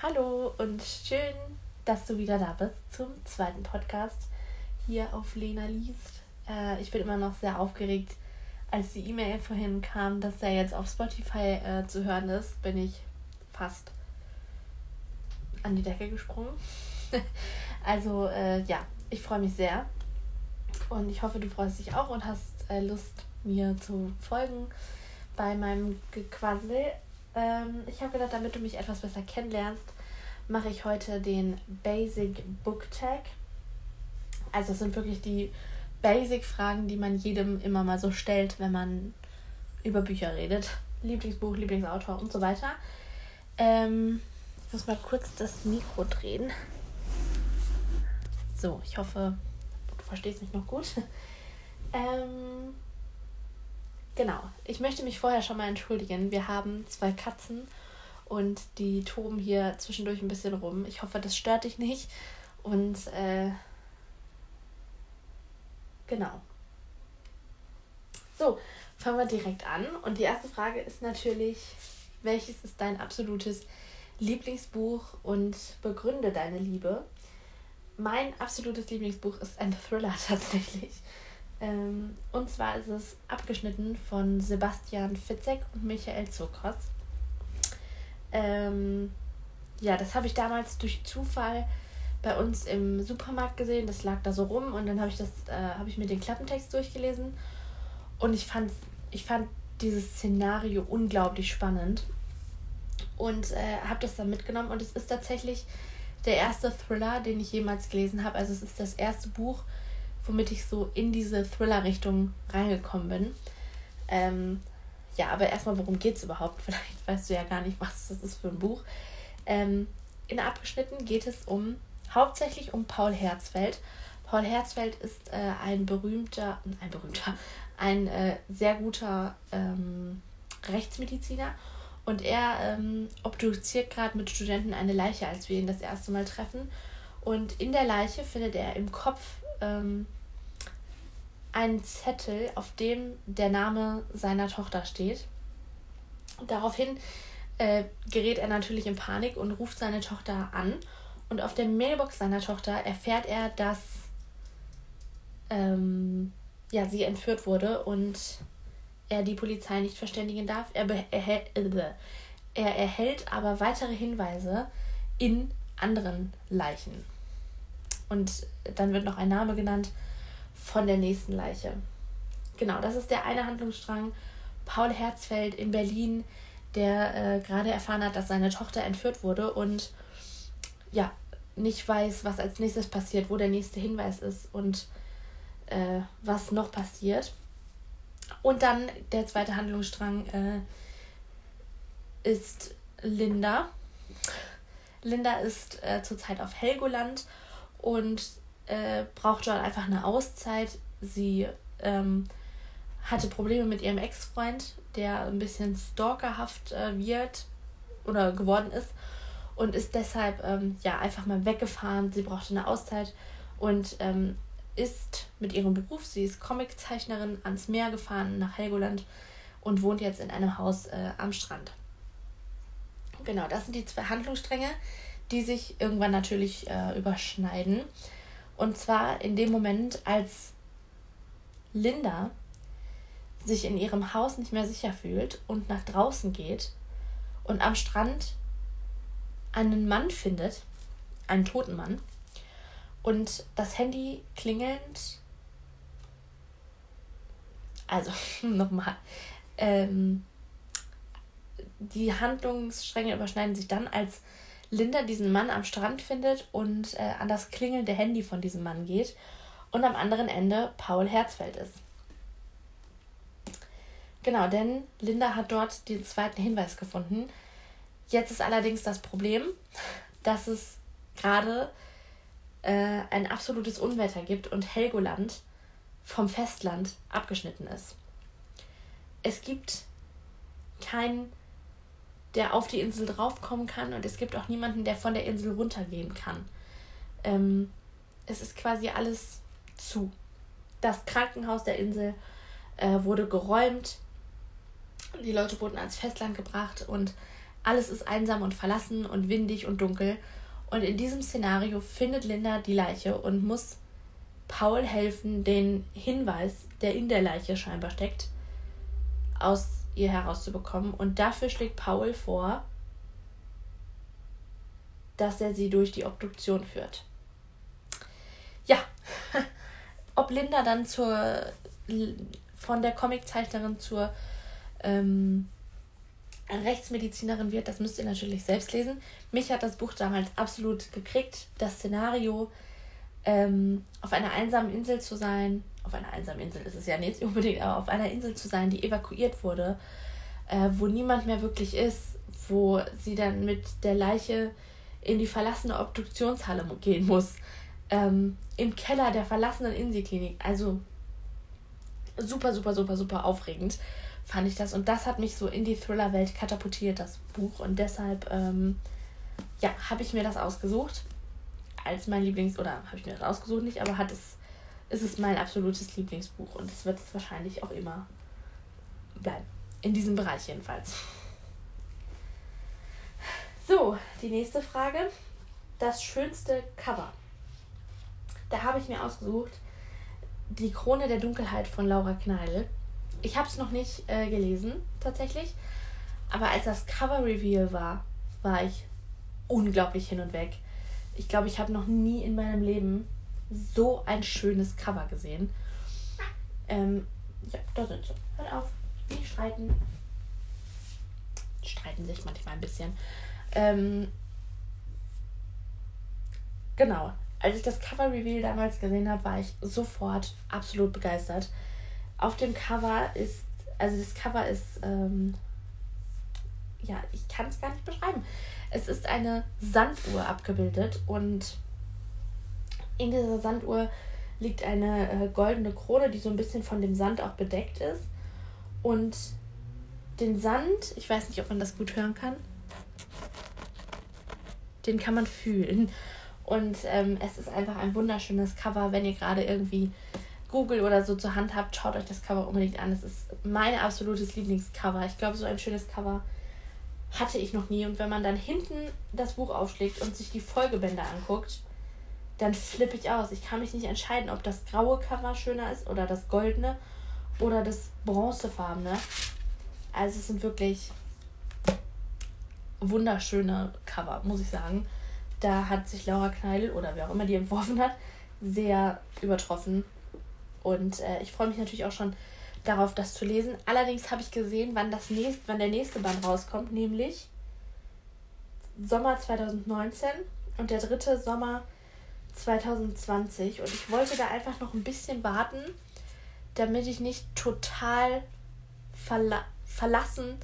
Hallo und schön, dass du wieder da bist zum zweiten Podcast hier auf Lena liest. Äh, ich bin immer noch sehr aufgeregt. Als die E-Mail vorhin kam, dass er jetzt auf Spotify äh, zu hören ist, bin ich fast an die Decke gesprungen. also äh, ja, ich freue mich sehr und ich hoffe, du freust dich auch und hast äh, Lust, mir zu folgen bei meinem Gequassel. Ähm, ich habe gedacht, damit du mich etwas besser kennenlernst, mache ich heute den Basic Book Tag. Also es sind wirklich die Basic-Fragen, die man jedem immer mal so stellt, wenn man über Bücher redet. Lieblingsbuch, Lieblingsautor und so weiter. Ähm, ich muss mal kurz das Mikro drehen. So, ich hoffe, du verstehst mich noch gut. ähm, Genau. Ich möchte mich vorher schon mal entschuldigen. Wir haben zwei Katzen und die toben hier zwischendurch ein bisschen rum. Ich hoffe, das stört dich nicht. Und äh, genau. So, fangen wir direkt an. Und die erste Frage ist natürlich, welches ist dein absolutes Lieblingsbuch und begründe deine Liebe? Mein absolutes Lieblingsbuch ist ein Thriller tatsächlich. Ähm, und zwar ist es abgeschnitten von Sebastian Fitzek und Michael Zokos. Ähm, ja, das habe ich damals durch Zufall bei uns im Supermarkt gesehen. Das lag da so rum und dann habe ich das, äh, habe ich mir den Klappentext durchgelesen und ich fand, ich fand dieses Szenario unglaublich spannend und äh, habe das dann mitgenommen und es ist tatsächlich der erste Thriller, den ich jemals gelesen habe. Also es ist das erste Buch, womit ich so in diese Thriller-Richtung reingekommen bin. Ähm, ja, aber erstmal, worum geht es überhaupt? Vielleicht weißt du ja gar nicht, was das ist für ein Buch. Ähm, in Abgeschnitten geht es um hauptsächlich um Paul Herzfeld. Paul Herzfeld ist äh, ein berühmter, ein berühmter, ein äh, sehr guter ähm, Rechtsmediziner und er ähm, obduziert gerade mit Studenten eine Leiche, als wir ihn das erste Mal treffen. Und in der Leiche findet er im Kopf ähm, einen Zettel, auf dem der Name seiner Tochter steht. Daraufhin äh, gerät er natürlich in Panik und ruft seine Tochter an. Und auf der Mailbox seiner Tochter erfährt er, dass ähm, ja, sie entführt wurde und er die Polizei nicht verständigen darf. Er, erhält, äh, er erhält aber weitere Hinweise in anderen Leichen. Und dann wird noch ein Name genannt von der nächsten Leiche. Genau, das ist der eine Handlungsstrang. Paul Herzfeld in Berlin, der äh, gerade erfahren hat, dass seine Tochter entführt wurde und ja, nicht weiß, was als nächstes passiert, wo der nächste Hinweis ist und äh, was noch passiert. Und dann der zweite Handlungsstrang äh, ist Linda. Linda ist äh, zurzeit auf Helgoland und äh, braucht dort einfach eine Auszeit. Sie ähm, hatte Probleme mit ihrem Ex-Freund, der ein bisschen stalkerhaft äh, wird oder geworden ist und ist deshalb ähm, ja einfach mal weggefahren. Sie brauchte eine Auszeit und ähm, ist mit ihrem Beruf, sie ist Comiczeichnerin, ans Meer gefahren nach Helgoland und wohnt jetzt in einem Haus äh, am Strand. Genau, das sind die zwei Handlungsstränge, die sich irgendwann natürlich äh, überschneiden. Und zwar in dem Moment, als Linda sich in ihrem Haus nicht mehr sicher fühlt und nach draußen geht und am Strand einen Mann findet, einen toten Mann, und das Handy klingelnd. Also, nochmal. Ähm, die Handlungsstränge überschneiden sich dann, als Linda diesen Mann am Strand findet und äh, an das klingelnde Handy von diesem Mann geht und am anderen Ende Paul Herzfeld ist. Genau, denn Linda hat dort den zweiten Hinweis gefunden. Jetzt ist allerdings das Problem, dass es gerade äh, ein absolutes Unwetter gibt und Helgoland vom Festland abgeschnitten ist. Es gibt kein der auf die Insel draufkommen kann und es gibt auch niemanden, der von der Insel runtergehen kann. Ähm, es ist quasi alles zu. Das Krankenhaus der Insel äh, wurde geräumt, die Leute wurden ans Festland gebracht und Alles ist einsam und verlassen und windig und dunkel. Und in diesem Szenario findet Linda die Leiche und muss Paul helfen, den Hinweis, der in der Leiche scheinbar steckt, aus ihr herauszubekommen. Und dafür schlägt Paul vor, dass er sie durch die Obduktion führt. Ja, ob Linda dann zur von der Comiczeichnerin zur ähm, Rechtsmedizinerin wird, das müsst ihr natürlich selbst lesen. Mich hat das Buch damals absolut gekriegt. Das Szenario, ähm, auf einer einsamen Insel zu sein, auf einer einsamen Insel ist es ja nicht unbedingt, aber auf einer Insel zu sein, die evakuiert wurde, äh, wo niemand mehr wirklich ist, wo sie dann mit der Leiche in die verlassene Obduktionshalle gehen muss, ähm, im Keller der verlassenen Inselklinik. Also super, super, super, super aufregend fand ich das. Und das hat mich so in die Thriller-Welt katapultiert, das Buch. Und deshalb, ähm, ja, habe ich mir das ausgesucht als mein Lieblings- oder habe ich mir das ausgesucht nicht, aber hat es, ist es mein absolutes Lieblingsbuch. Und es wird es wahrscheinlich auch immer bleiben. In diesem Bereich jedenfalls. So, die nächste Frage. Das schönste Cover. Da habe ich mir ausgesucht Die Krone der Dunkelheit von Laura Kneidl. Ich habe es noch nicht äh, gelesen, tatsächlich. Aber als das Cover-Reveal war, war ich unglaublich hin und weg. Ich glaube, ich habe noch nie in meinem Leben so ein schönes Cover gesehen. Ähm, ja, da sind sie. Hört auf. Die streiten. Streiten sich manchmal ein bisschen. Ähm, genau. Als ich das Cover-Reveal damals gesehen habe, war ich sofort absolut begeistert. Auf dem Cover ist, also das Cover ist, ähm, ja, ich kann es gar nicht beschreiben. Es ist eine Sanduhr abgebildet und in dieser Sanduhr liegt eine äh, goldene Krone, die so ein bisschen von dem Sand auch bedeckt ist. Und den Sand, ich weiß nicht, ob man das gut hören kann, den kann man fühlen. Und ähm, es ist einfach ein wunderschönes Cover, wenn ihr gerade irgendwie Google oder so zur Hand habt, schaut euch das Cover unbedingt an. Es ist mein absolutes Lieblingscover. Ich glaube, so ein schönes Cover hatte ich noch nie. Und wenn man dann hinten das Buch aufschlägt und sich die Folgebände anguckt, dann flippe ich aus. Ich kann mich nicht entscheiden, ob das graue Cover schöner ist oder das goldene oder das bronzefarbene. Also es sind wirklich wunderschöne Cover, muss ich sagen. Da hat sich Laura Kneidl oder wer auch immer die entworfen hat, sehr übertroffen. Und äh, ich freue mich natürlich auch schon darauf, das zu lesen. Allerdings habe ich gesehen, wann, das nächst, wann der nächste Band rauskommt, nämlich Sommer 2019 und der dritte Sommer 2020. Und ich wollte da einfach noch ein bisschen warten, damit ich nicht total verla verlassen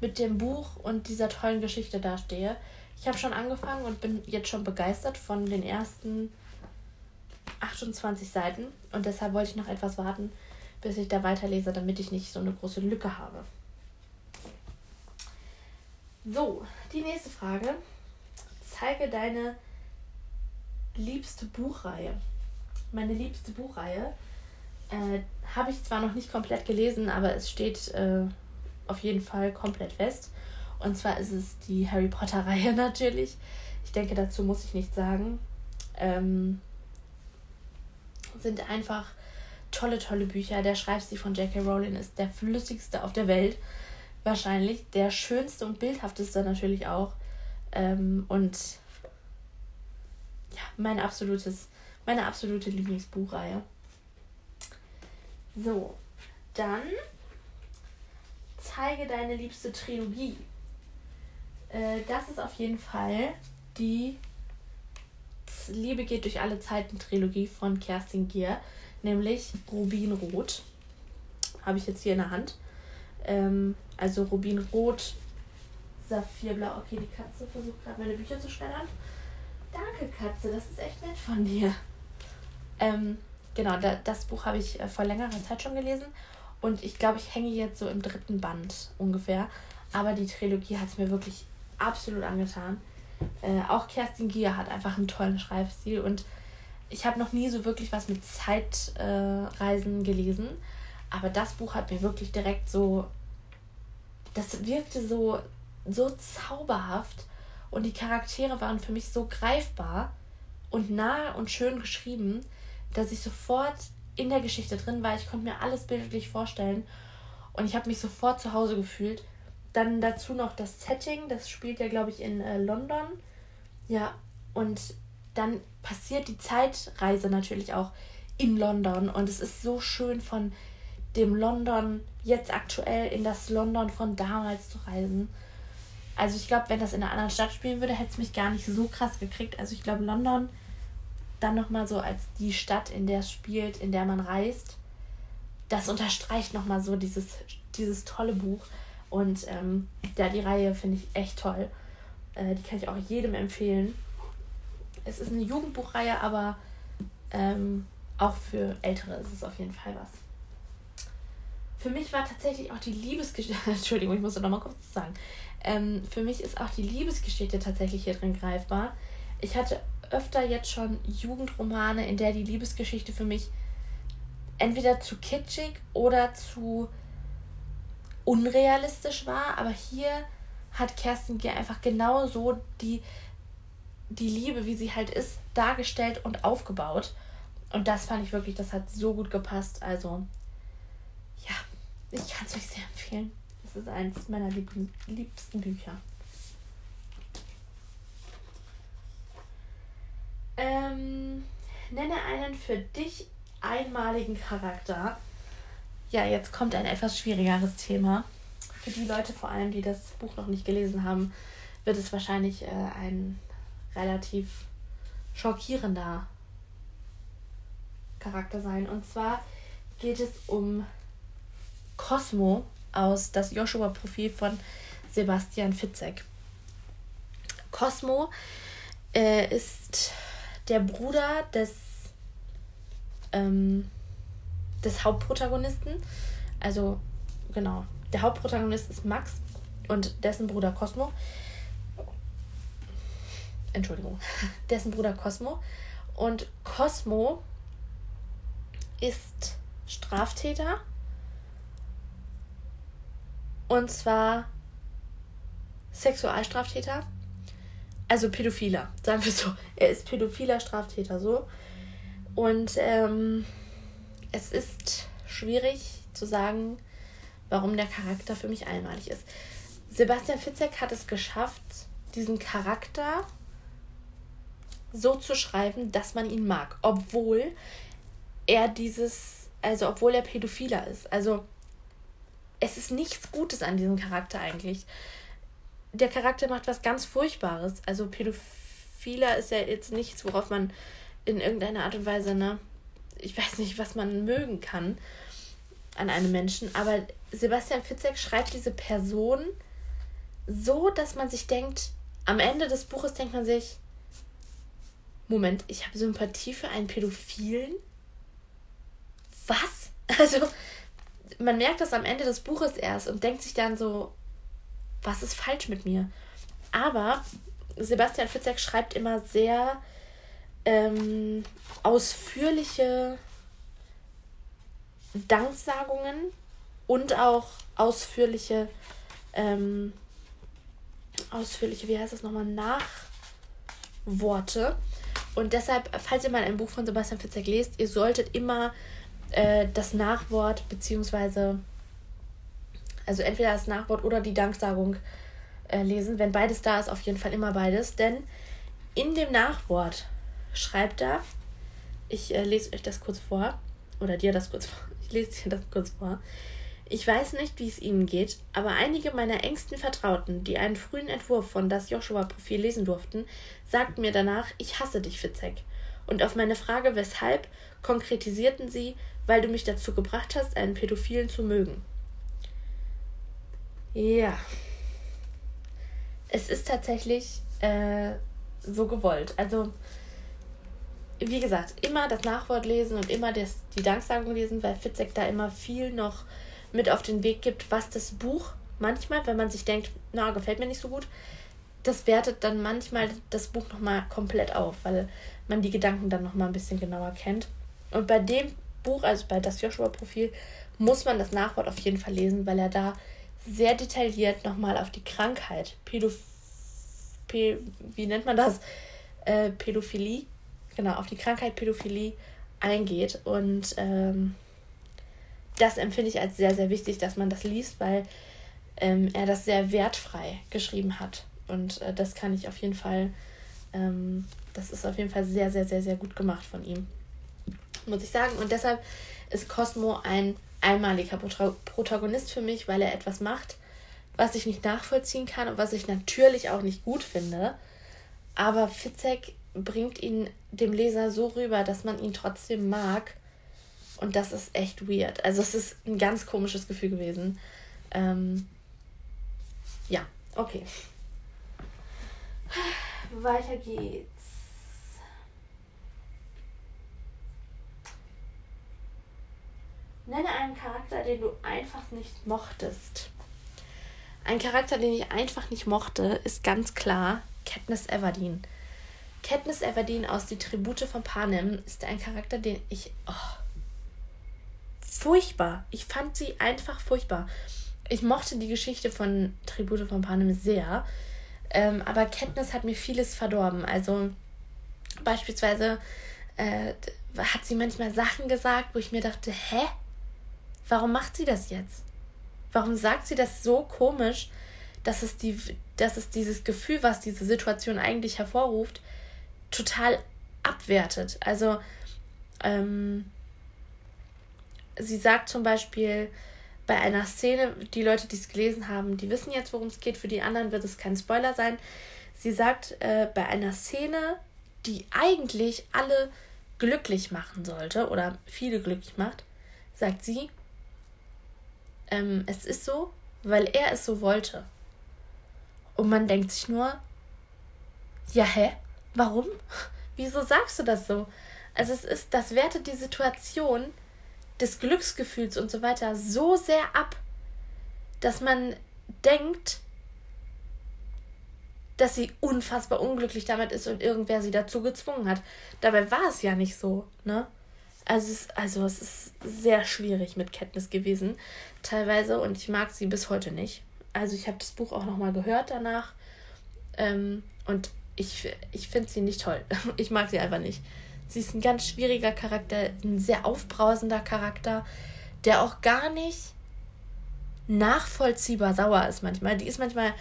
mit dem Buch und dieser tollen Geschichte dastehe. Ich habe schon angefangen und bin jetzt schon begeistert von den ersten 28 Seiten und deshalb wollte ich noch etwas warten, bis ich da weiterlese, damit ich nicht so eine große Lücke habe. So, die nächste Frage. Zeige deine liebste Buchreihe. Meine liebste Buchreihe äh, habe ich zwar noch nicht komplett gelesen, aber es steht äh, auf jeden Fall komplett fest. Und zwar ist es die Harry Potter-Reihe natürlich. Ich denke, dazu muss ich nichts sagen. Ähm, sind einfach tolle, tolle Bücher. Der Schreibstil von J.K. Rowling ist der flüssigste auf der Welt. Wahrscheinlich. Der schönste und bildhafteste natürlich auch. Ähm, und mein absolutes, meine absolute Lieblingsbuchreihe. So, dann zeige deine liebste Trilogie. Äh, das ist auf jeden Fall die Liebe geht durch alle Zeiten Trilogie von Kerstin Gier, nämlich Rubinrot. Habe ich jetzt hier in der Hand. Ähm, also Rubinrot, Saphirblau. Okay, die Katze versucht gerade meine Bücher zu schneidern. Danke, Katze, das ist echt nett von dir. Ähm, genau, da, das Buch habe ich äh, vor längerer Zeit schon gelesen und ich glaube, ich hänge jetzt so im dritten Band ungefähr. Aber die Trilogie hat es mir wirklich absolut angetan. Äh, auch Kerstin Gier hat einfach einen tollen Schreibstil und ich habe noch nie so wirklich was mit Zeitreisen äh, gelesen. Aber das Buch hat mir wirklich direkt so. Das wirkte so so zauberhaft und die Charaktere waren für mich so greifbar und nah und schön geschrieben, dass ich sofort in der Geschichte drin war. Ich konnte mir alles bildlich vorstellen und ich habe mich sofort zu Hause gefühlt. Dann dazu noch das Setting, das spielt ja, glaube ich, in äh, London. Ja, und dann passiert die Zeitreise natürlich auch in London und es ist so schön von dem London jetzt aktuell in das London von damals zu reisen. Also ich glaube, wenn das in einer anderen Stadt spielen würde, hätte es mich gar nicht so krass gekriegt. Also ich glaube, London dann nochmal so als die Stadt, in der es spielt, in der man reist, das unterstreicht nochmal so dieses, dieses tolle Buch. Und ähm, ja, die Reihe finde ich echt toll. Äh, die kann ich auch jedem empfehlen. Es ist eine Jugendbuchreihe, aber ähm, auch für Ältere ist es auf jeden Fall was. Für mich war tatsächlich auch die Liebesgeschichte, Entschuldigung, ich muss noch mal kurz sagen. Ähm, für mich ist auch die Liebesgeschichte tatsächlich hier drin greifbar. Ich hatte öfter jetzt schon Jugendromane, in der die Liebesgeschichte für mich entweder zu kitschig oder zu unrealistisch war, aber hier hat Kerstin Gier einfach genau so die, die Liebe, wie sie halt ist, dargestellt und aufgebaut. Und das fand ich wirklich, das hat so gut gepasst. Also, ja, ich kann es euch sehr empfehlen. Das ist eins meiner liebsten Bücher. Ähm, nenne einen für dich einmaligen Charakter. Ja, jetzt kommt ein etwas schwierigeres Thema. Für die Leute vor allem, die das Buch noch nicht gelesen haben, wird es wahrscheinlich äh, ein relativ schockierender Charakter sein. Und zwar geht es um Cosmo aus das Joshua-Profil von Sebastian Fitzek. Cosmo äh, ist der Bruder des, ähm, des Hauptprotagonisten. Also, genau, der Hauptprotagonist ist Max und dessen Bruder Cosmo. Entschuldigung, dessen Bruder Cosmo. Und Cosmo ist Straftäter. Und zwar Sexualstraftäter. Also Pädophiler, sagen wir so. Er ist pädophiler Straftäter so. Und ähm, es ist schwierig zu sagen, warum der Charakter für mich einmalig ist. Sebastian Fitzek hat es geschafft, diesen Charakter so zu schreiben, dass man ihn mag, obwohl er dieses, also obwohl er Pädophiler ist. Also es ist nichts Gutes an diesem Charakter eigentlich. Der Charakter macht was ganz Furchtbares. Also Pädophiler ist ja jetzt nichts, worauf man in irgendeiner Art und Weise, ne, ich weiß nicht, was man mögen kann an einem Menschen. Aber Sebastian Fitzek schreibt diese Person so, dass man sich denkt, am Ende des Buches denkt man sich, Moment, ich habe Sympathie für einen Pädophilen? Was? Also, man merkt das am Ende des Buches erst und denkt sich dann so, was ist falsch mit mir? Aber Sebastian Fitzek schreibt immer sehr ähm, ausführliche Danksagungen und auch ausführliche, ähm, ausführliche, wie heißt das nochmal, Nachworte. Und deshalb, falls ihr mal ein Buch von Sebastian Fitzek lest, ihr solltet immer äh, das Nachwort, beziehungsweise, also entweder das Nachwort oder die Danksagung äh, lesen. Wenn beides da ist, auf jeden Fall immer beides. Denn in dem Nachwort schreibt er, ich äh, lese euch das kurz vor, oder dir das kurz vor, ich lese dir das kurz vor. Ich weiß nicht, wie es Ihnen geht, aber einige meiner engsten Vertrauten, die einen frühen Entwurf von das Joshua-Profil lesen durften, sagten mir danach, ich hasse dich, Fitzek. Und auf meine Frage, weshalb, konkretisierten sie, weil du mich dazu gebracht hast, einen Pädophilen zu mögen. Ja. Es ist tatsächlich äh, so gewollt. Also, wie gesagt, immer das Nachwort lesen und immer das, die Danksagung lesen, weil Fitzek da immer viel noch mit auf den Weg gibt, was das Buch manchmal, wenn man sich denkt, na, gefällt mir nicht so gut, das wertet dann manchmal das Buch nochmal komplett auf, weil man die Gedanken dann nochmal ein bisschen genauer kennt. Und bei dem Buch, also bei das Joshua-Profil, muss man das Nachwort auf jeden Fall lesen, weil er da sehr detailliert nochmal auf die Krankheit, Pädoph wie nennt man das? Äh, Pädophilie, genau, auf die Krankheit Pädophilie eingeht. Und ähm, das empfinde ich als sehr, sehr wichtig, dass man das liest, weil ähm, er das sehr wertfrei geschrieben hat. Und äh, das kann ich auf jeden Fall, ähm, das ist auf jeden Fall sehr, sehr, sehr, sehr gut gemacht von ihm. Muss ich sagen. Und deshalb ist Cosmo ein einmaliger Protagonist für mich, weil er etwas macht, was ich nicht nachvollziehen kann und was ich natürlich auch nicht gut finde. Aber Fitzek bringt ihn dem Leser so rüber, dass man ihn trotzdem mag. Und das ist echt weird. Also es ist ein ganz komisches Gefühl gewesen. Ähm, ja, okay. Weiter geht's. Nenne einen Charakter, den du einfach nicht mochtest. Ein Charakter, den ich einfach nicht mochte, ist ganz klar Katniss Everdeen. Katniss Everdeen aus Die Tribute von Panem ist ein Charakter, den ich. Oh, furchtbar. Ich fand sie einfach furchtbar. Ich mochte die Geschichte von Tribute von Panem sehr. Ähm, aber Katniss hat mir vieles verdorben. Also beispielsweise äh, hat sie manchmal Sachen gesagt, wo ich mir dachte, hä? Warum macht sie das jetzt? Warum sagt sie das so komisch, dass es, die, dass es dieses Gefühl, was diese Situation eigentlich hervorruft, total abwertet? Also, ähm, sie sagt zum Beispiel bei einer Szene, die Leute, die es gelesen haben, die wissen jetzt, worum es geht. Für die anderen wird es kein Spoiler sein. Sie sagt äh, bei einer Szene, die eigentlich alle glücklich machen sollte oder viele glücklich macht, sagt sie, ähm, es ist so, weil er es so wollte. Und man denkt sich nur, ja, hä? Warum? Wieso sagst du das so? Also es ist, das wertet die Situation des Glücksgefühls und so weiter so sehr ab, dass man denkt, dass sie unfassbar unglücklich damit ist und irgendwer sie dazu gezwungen hat. Dabei war es ja nicht so, ne? Also es, also es ist sehr schwierig mit Kenntnis gewesen, teilweise, und ich mag sie bis heute nicht. Also ich habe das Buch auch nochmal gehört danach ähm, und ich, ich finde sie nicht toll. Ich mag sie einfach nicht. Sie ist ein ganz schwieriger Charakter, ein sehr aufbrausender Charakter, der auch gar nicht nachvollziehbar sauer ist manchmal. Die ist manchmal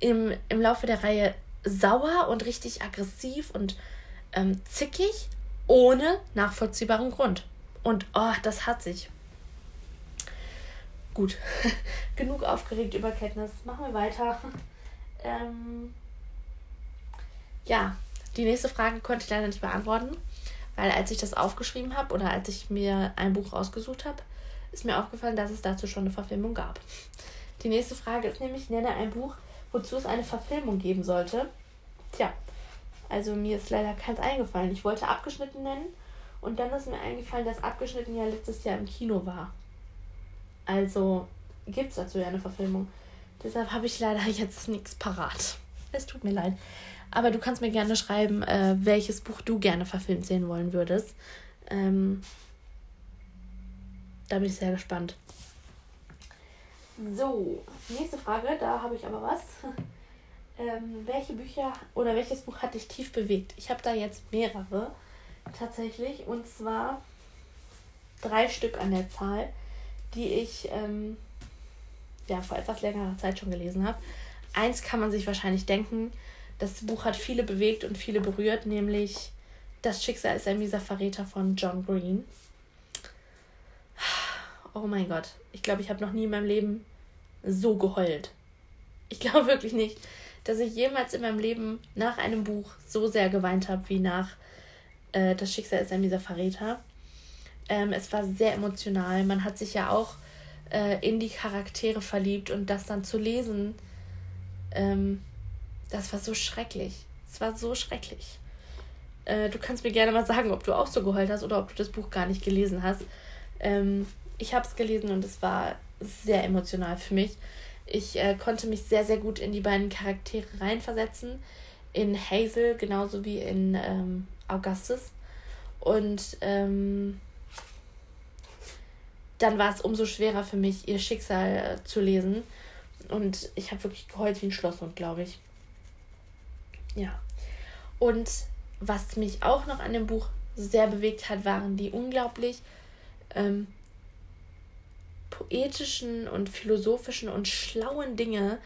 im, im Laufe der Reihe sauer und richtig aggressiv und ähm, zickig, ohne nachvollziehbaren Grund. Und oh, das hat sich. Gut, genug aufgeregt über Kenntnis. Machen wir weiter. Ähm, ja, die nächste Frage konnte ich leider nicht beantworten. Weil als ich das aufgeschrieben habe oder als ich mir ein Buch rausgesucht habe, ist mir aufgefallen, dass es dazu schon eine Verfilmung gab. Die nächste Frage ist nämlich, nenne ein Buch, wozu es eine Verfilmung geben sollte. Tja, also mir ist leider keins eingefallen. Ich wollte abgeschnitten nennen und dann ist mir eingefallen, dass abgeschnitten ja letztes Jahr im Kino war. Also gibt es dazu ja eine Verfilmung. Deshalb habe ich leider jetzt nichts parat. Es tut mir leid. Aber du kannst mir gerne schreiben, äh, welches Buch du gerne verfilmt sehen wollen würdest. Ähm, da bin ich sehr gespannt. So, nächste Frage, da habe ich aber was. Ähm, welche Bücher oder welches Buch hat dich tief bewegt? Ich habe da jetzt mehrere tatsächlich und zwar drei Stück an der Zahl, die ich ähm, ja vor etwas längerer Zeit schon gelesen habe. Eins kann man sich wahrscheinlich denken, das Buch hat viele bewegt und viele berührt, nämlich Das Schicksal ist ein mieser Verräter von John Green. Oh mein Gott, ich glaube, ich habe noch nie in meinem Leben so geheult. Ich glaube wirklich nicht, dass ich jemals in meinem Leben nach einem Buch so sehr geweint habe wie nach äh, Das Schicksal ist ein mieser Verräter. Ähm, es war sehr emotional. Man hat sich ja auch äh, in die Charaktere verliebt und das dann zu lesen, ähm, das war so schrecklich. Es war so schrecklich. Äh, du kannst mir gerne mal sagen, ob du auch so geheult hast oder ob du das Buch gar nicht gelesen hast. Ähm, ich habe es gelesen und es war sehr emotional für mich. Ich äh, konnte mich sehr, sehr gut in die beiden Charaktere reinversetzen. In Hazel genauso wie in ähm, Augustus. Und ähm, dann war es umso schwerer für mich, ihr Schicksal äh, zu lesen Und ich habe wirklich geheult wie ein Schlosshund, glaube ich. Ja. Und was mich auch noch an dem Buch sehr bewegt hat, waren die unglaublich ähm, poetischen und philosophischen und schlauen Dinge,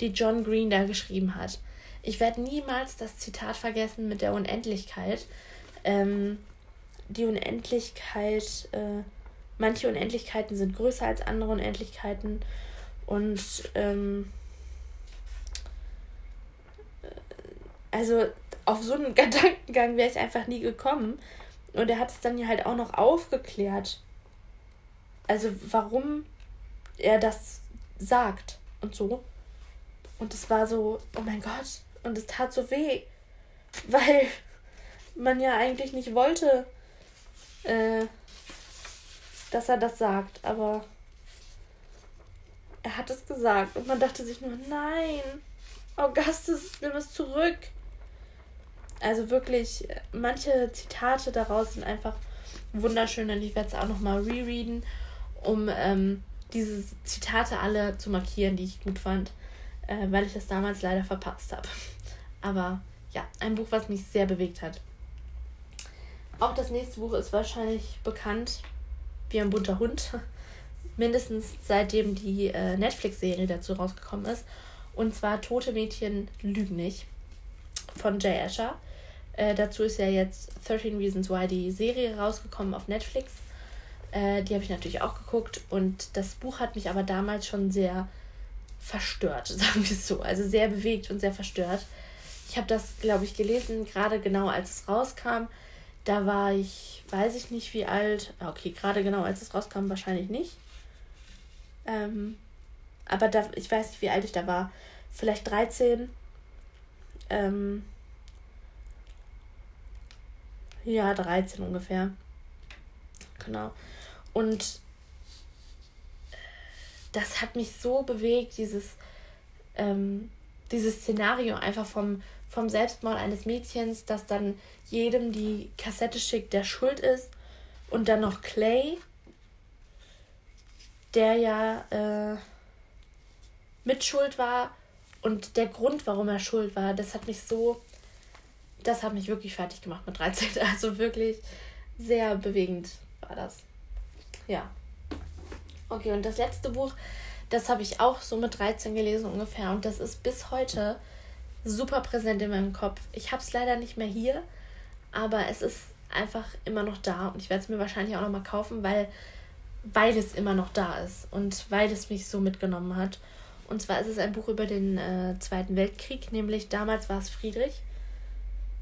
die John Green da geschrieben hat. Ich werde niemals das Zitat vergessen mit der Unendlichkeit. Ähm, die Unendlichkeit, äh, manche Unendlichkeiten sind größer als andere Unendlichkeiten und ähm, also auf so einen Gedankengang wäre ich einfach nie gekommen. Und er hat es dann ja halt auch noch aufgeklärt. Also warum er das sagt und so. Und es war so, oh mein Gott. Und es tat so weh. Weil man ja eigentlich nicht wollte, äh, dass er das sagt. Aber er hat es gesagt. Und man dachte sich nur, nein, Augustus, nimm es zurück. Also wirklich, manche Zitate daraus sind einfach wunderschön und ich werde es auch nochmal rereaden, um ähm, diese Zitate alle zu markieren, die ich gut fand, äh, weil ich das damals leider verpasst habe. Aber ja, ein Buch, was mich sehr bewegt hat. Auch das nächste Buch ist wahrscheinlich bekannt wie ein bunter Hund. Mindestens seitdem die äh, Netflix-Serie dazu rausgekommen ist. Und zwar Tote Mädchen lügen nicht von Jay Asher. Äh, dazu ist ja jetzt 13 Reasons Why die Serie rausgekommen auf Netflix. Äh, die habe ich natürlich auch geguckt und das Buch hat mich aber damals schon sehr verstört, sagen wir es so. Also sehr bewegt und sehr verstört. Ich habe das, glaube ich, gelesen, gerade genau als es rauskam. Da war ich, weiß ich nicht wie alt. Ah, okay, gerade genau als es rauskam, wahrscheinlich nicht. Ähm, aber da, ich weiß nicht, wie alt ich da war. Vielleicht 13. Ähm, ja, 13 ungefähr. Genau. Und das hat mich so bewegt, dieses, ähm, dieses Szenario einfach vom, vom Selbstmord eines Mädchens, das dann jedem die Kassette schickt, der schuld ist. Und dann noch Clay, der ja äh, mitschuld war. Und der Grund, warum er schuld war, das hat mich so das hat mich wirklich fertig gemacht mit 13. Also wirklich sehr bewegend war das. Ja. Okay, und das letzte Buch, das habe ich auch so mit 13 gelesen ungefähr. Und das ist bis heute super präsent in meinem Kopf. Ich habe es leider nicht mehr hier, aber es ist einfach immer noch da. Und ich werde es mir wahrscheinlich auch noch mal kaufen, weil, weil es immer noch da ist und weil es mich so mitgenommen hat. Und zwar ist es ein Buch über den äh, Zweiten Weltkrieg, nämlich damals war es Friedrich.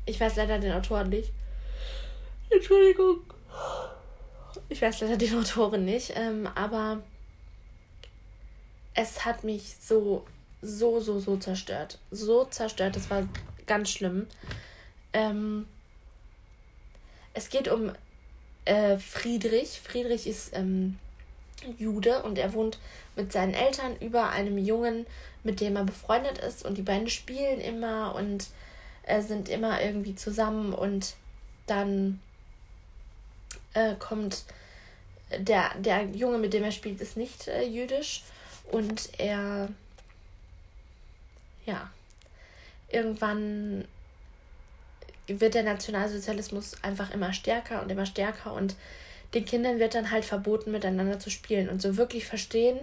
Ich weiß leider den Autoren nicht. Entschuldigung. Ich weiß leider den Autoren nicht, ähm, aber es hat mich so, so, so, so zerstört. So zerstört, das war ganz schlimm. Ähm, es geht um äh, Friedrich. Friedrich ist ähm, Jude und er wohnt mit seinen Eltern über einem Jungen, mit dem er befreundet ist und die beiden spielen immer und äh, sind immer irgendwie zusammen und dann äh, kommt der, der Junge, mit dem er spielt, ist nicht äh, jüdisch und er, ja, irgendwann wird der Nationalsozialismus einfach immer stärker und immer stärker und den Kindern wird dann halt verboten, miteinander zu spielen. Und so wirklich verstehen,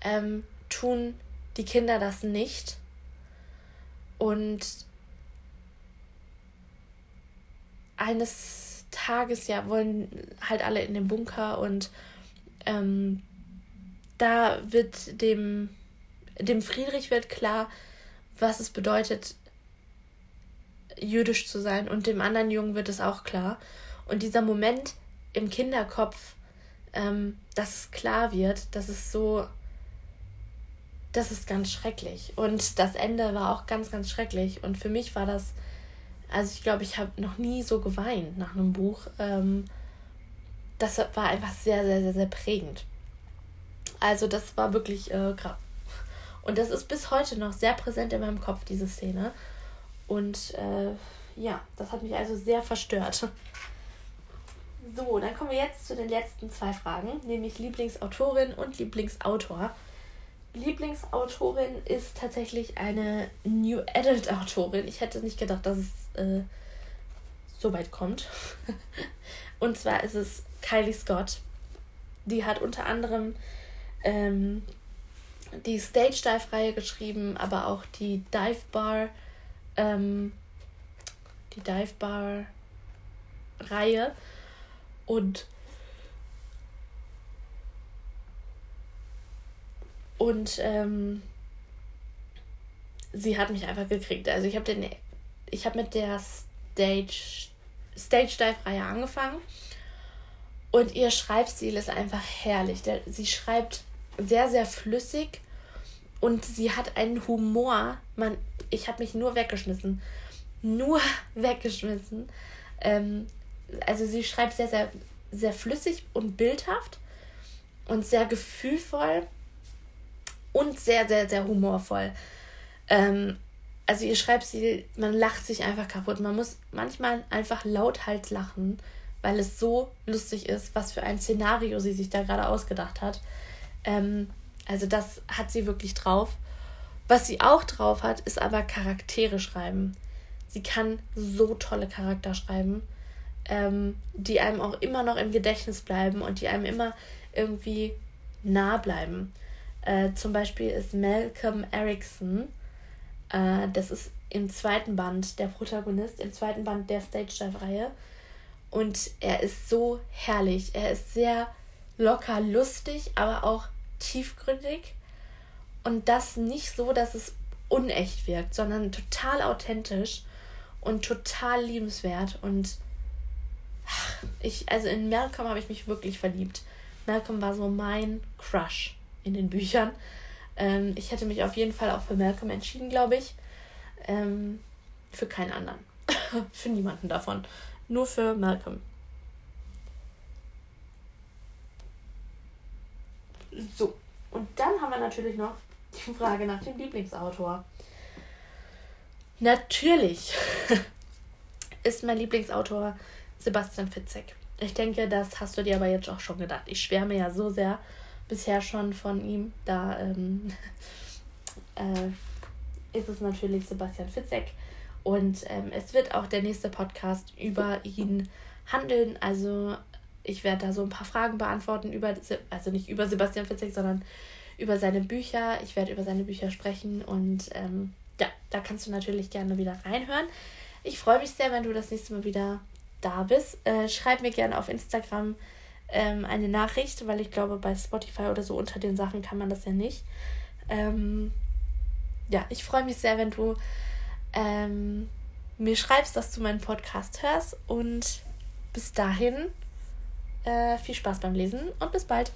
ähm, tun die Kinder das nicht. Und eines Tages ja wollen halt alle in den Bunker und ähm, da wird dem, dem Friedrich wird klar, was es bedeutet, jüdisch zu sein und dem anderen Jungen wird es auch klar. Und dieser Moment im Kinderkopf, ähm, dass es klar wird, das ist so, das ist ganz schrecklich. Und das Ende war auch ganz, ganz schrecklich. Und für mich war das also ich glaube, ich habe noch nie so geweint nach einem Buch. Ähm, das war einfach sehr, sehr, sehr, sehr prägend. Also das war wirklich äh, krass. Und das ist bis heute noch sehr präsent in meinem Kopf, diese Szene. Und äh, ja, das hat mich also sehr verstört. So, dann kommen wir jetzt zu den letzten zwei Fragen, nämlich Lieblingsautorin und Lieblingsautor. Lieblingsautorin ist tatsächlich eine New Adult Autorin. Ich hätte nicht gedacht, dass es äh, so weit kommt. Und zwar ist es Kylie Scott. Die hat unter anderem ähm, die Stage Dive Reihe geschrieben, aber auch die Dive Bar, ähm, die Dive Bar Reihe und und ähm, sie hat mich einfach gekriegt. Also ich habe den, mit der Stage Stage Dive Reihe angefangen und ihr Schreibstil ist einfach herrlich. Der, sie schreibt sehr, sehr flüssig und sie hat einen Humor. Man, ich habe mich nur weggeschmissen. Nur weggeschmissen. Ähm, also sie schreibt sehr, sehr, sehr flüssig und bildhaft und sehr gefühlvoll und sehr, sehr, sehr humorvoll. Ähm, also ihr Schreibstil, man lacht sich einfach kaputt. Man muss manchmal einfach lauthals lachen, weil es so lustig ist, was für ein Szenario sie sich da gerade ausgedacht hat. Ähm, also das hat sie wirklich drauf. Was sie auch drauf hat, ist aber Charaktere schreiben. Sie kann so tolle Charakter schreiben, ähm, die einem auch immer noch im Gedächtnis bleiben und die einem immer irgendwie nah bleiben. Äh, zum Beispiel ist Malcolm Erickson, äh, das ist im zweiten Band der Protagonist, im zweiten Band der Stage Dive-Reihe. Und er ist so herrlich. Er ist sehr locker, lustig, aber auch tiefgründig. Und das nicht so, dass es unecht wirkt, sondern total authentisch und total liebenswert. Und ich, also in Malcolm habe ich mich wirklich verliebt. Malcolm war so mein Crush in den Büchern. Ähm, ich hätte mich auf jeden Fall auch für Malcolm entschieden, glaube ich. Ähm, für keinen anderen. für niemanden davon. Nur für Malcolm. So, und dann haben wir natürlich noch die Frage nach dem Lieblingsautor. Natürlich ist mein Lieblingsautor Sebastian Fitzek. Ich denke, das hast du dir aber jetzt auch schon gedacht. Ich schwärme ja so sehr bisher schon von ihm. Da ähm, äh, ist es natürlich Sebastian Fitzek. Und ähm, es wird auch der nächste Podcast über ihn handeln. Also ich werde da so ein paar Fragen beantworten über, also nicht über Sebastian Fitzek, sondern über seine Bücher. Ich werde über seine Bücher sprechen und ähm, ja, da kannst du natürlich gerne wieder reinhören. Ich freue mich sehr, wenn du das nächste Mal wieder da bist. Äh, schreib mir gerne auf Instagram ähm, eine Nachricht, weil ich glaube, bei Spotify oder so unter den Sachen kann man das ja nicht. Ähm, ja, ich freue mich sehr, wenn du ähm, mir schreibst, dass du meinen Podcast hörst und bis dahin äh, viel Spaß beim Lesen und bis bald.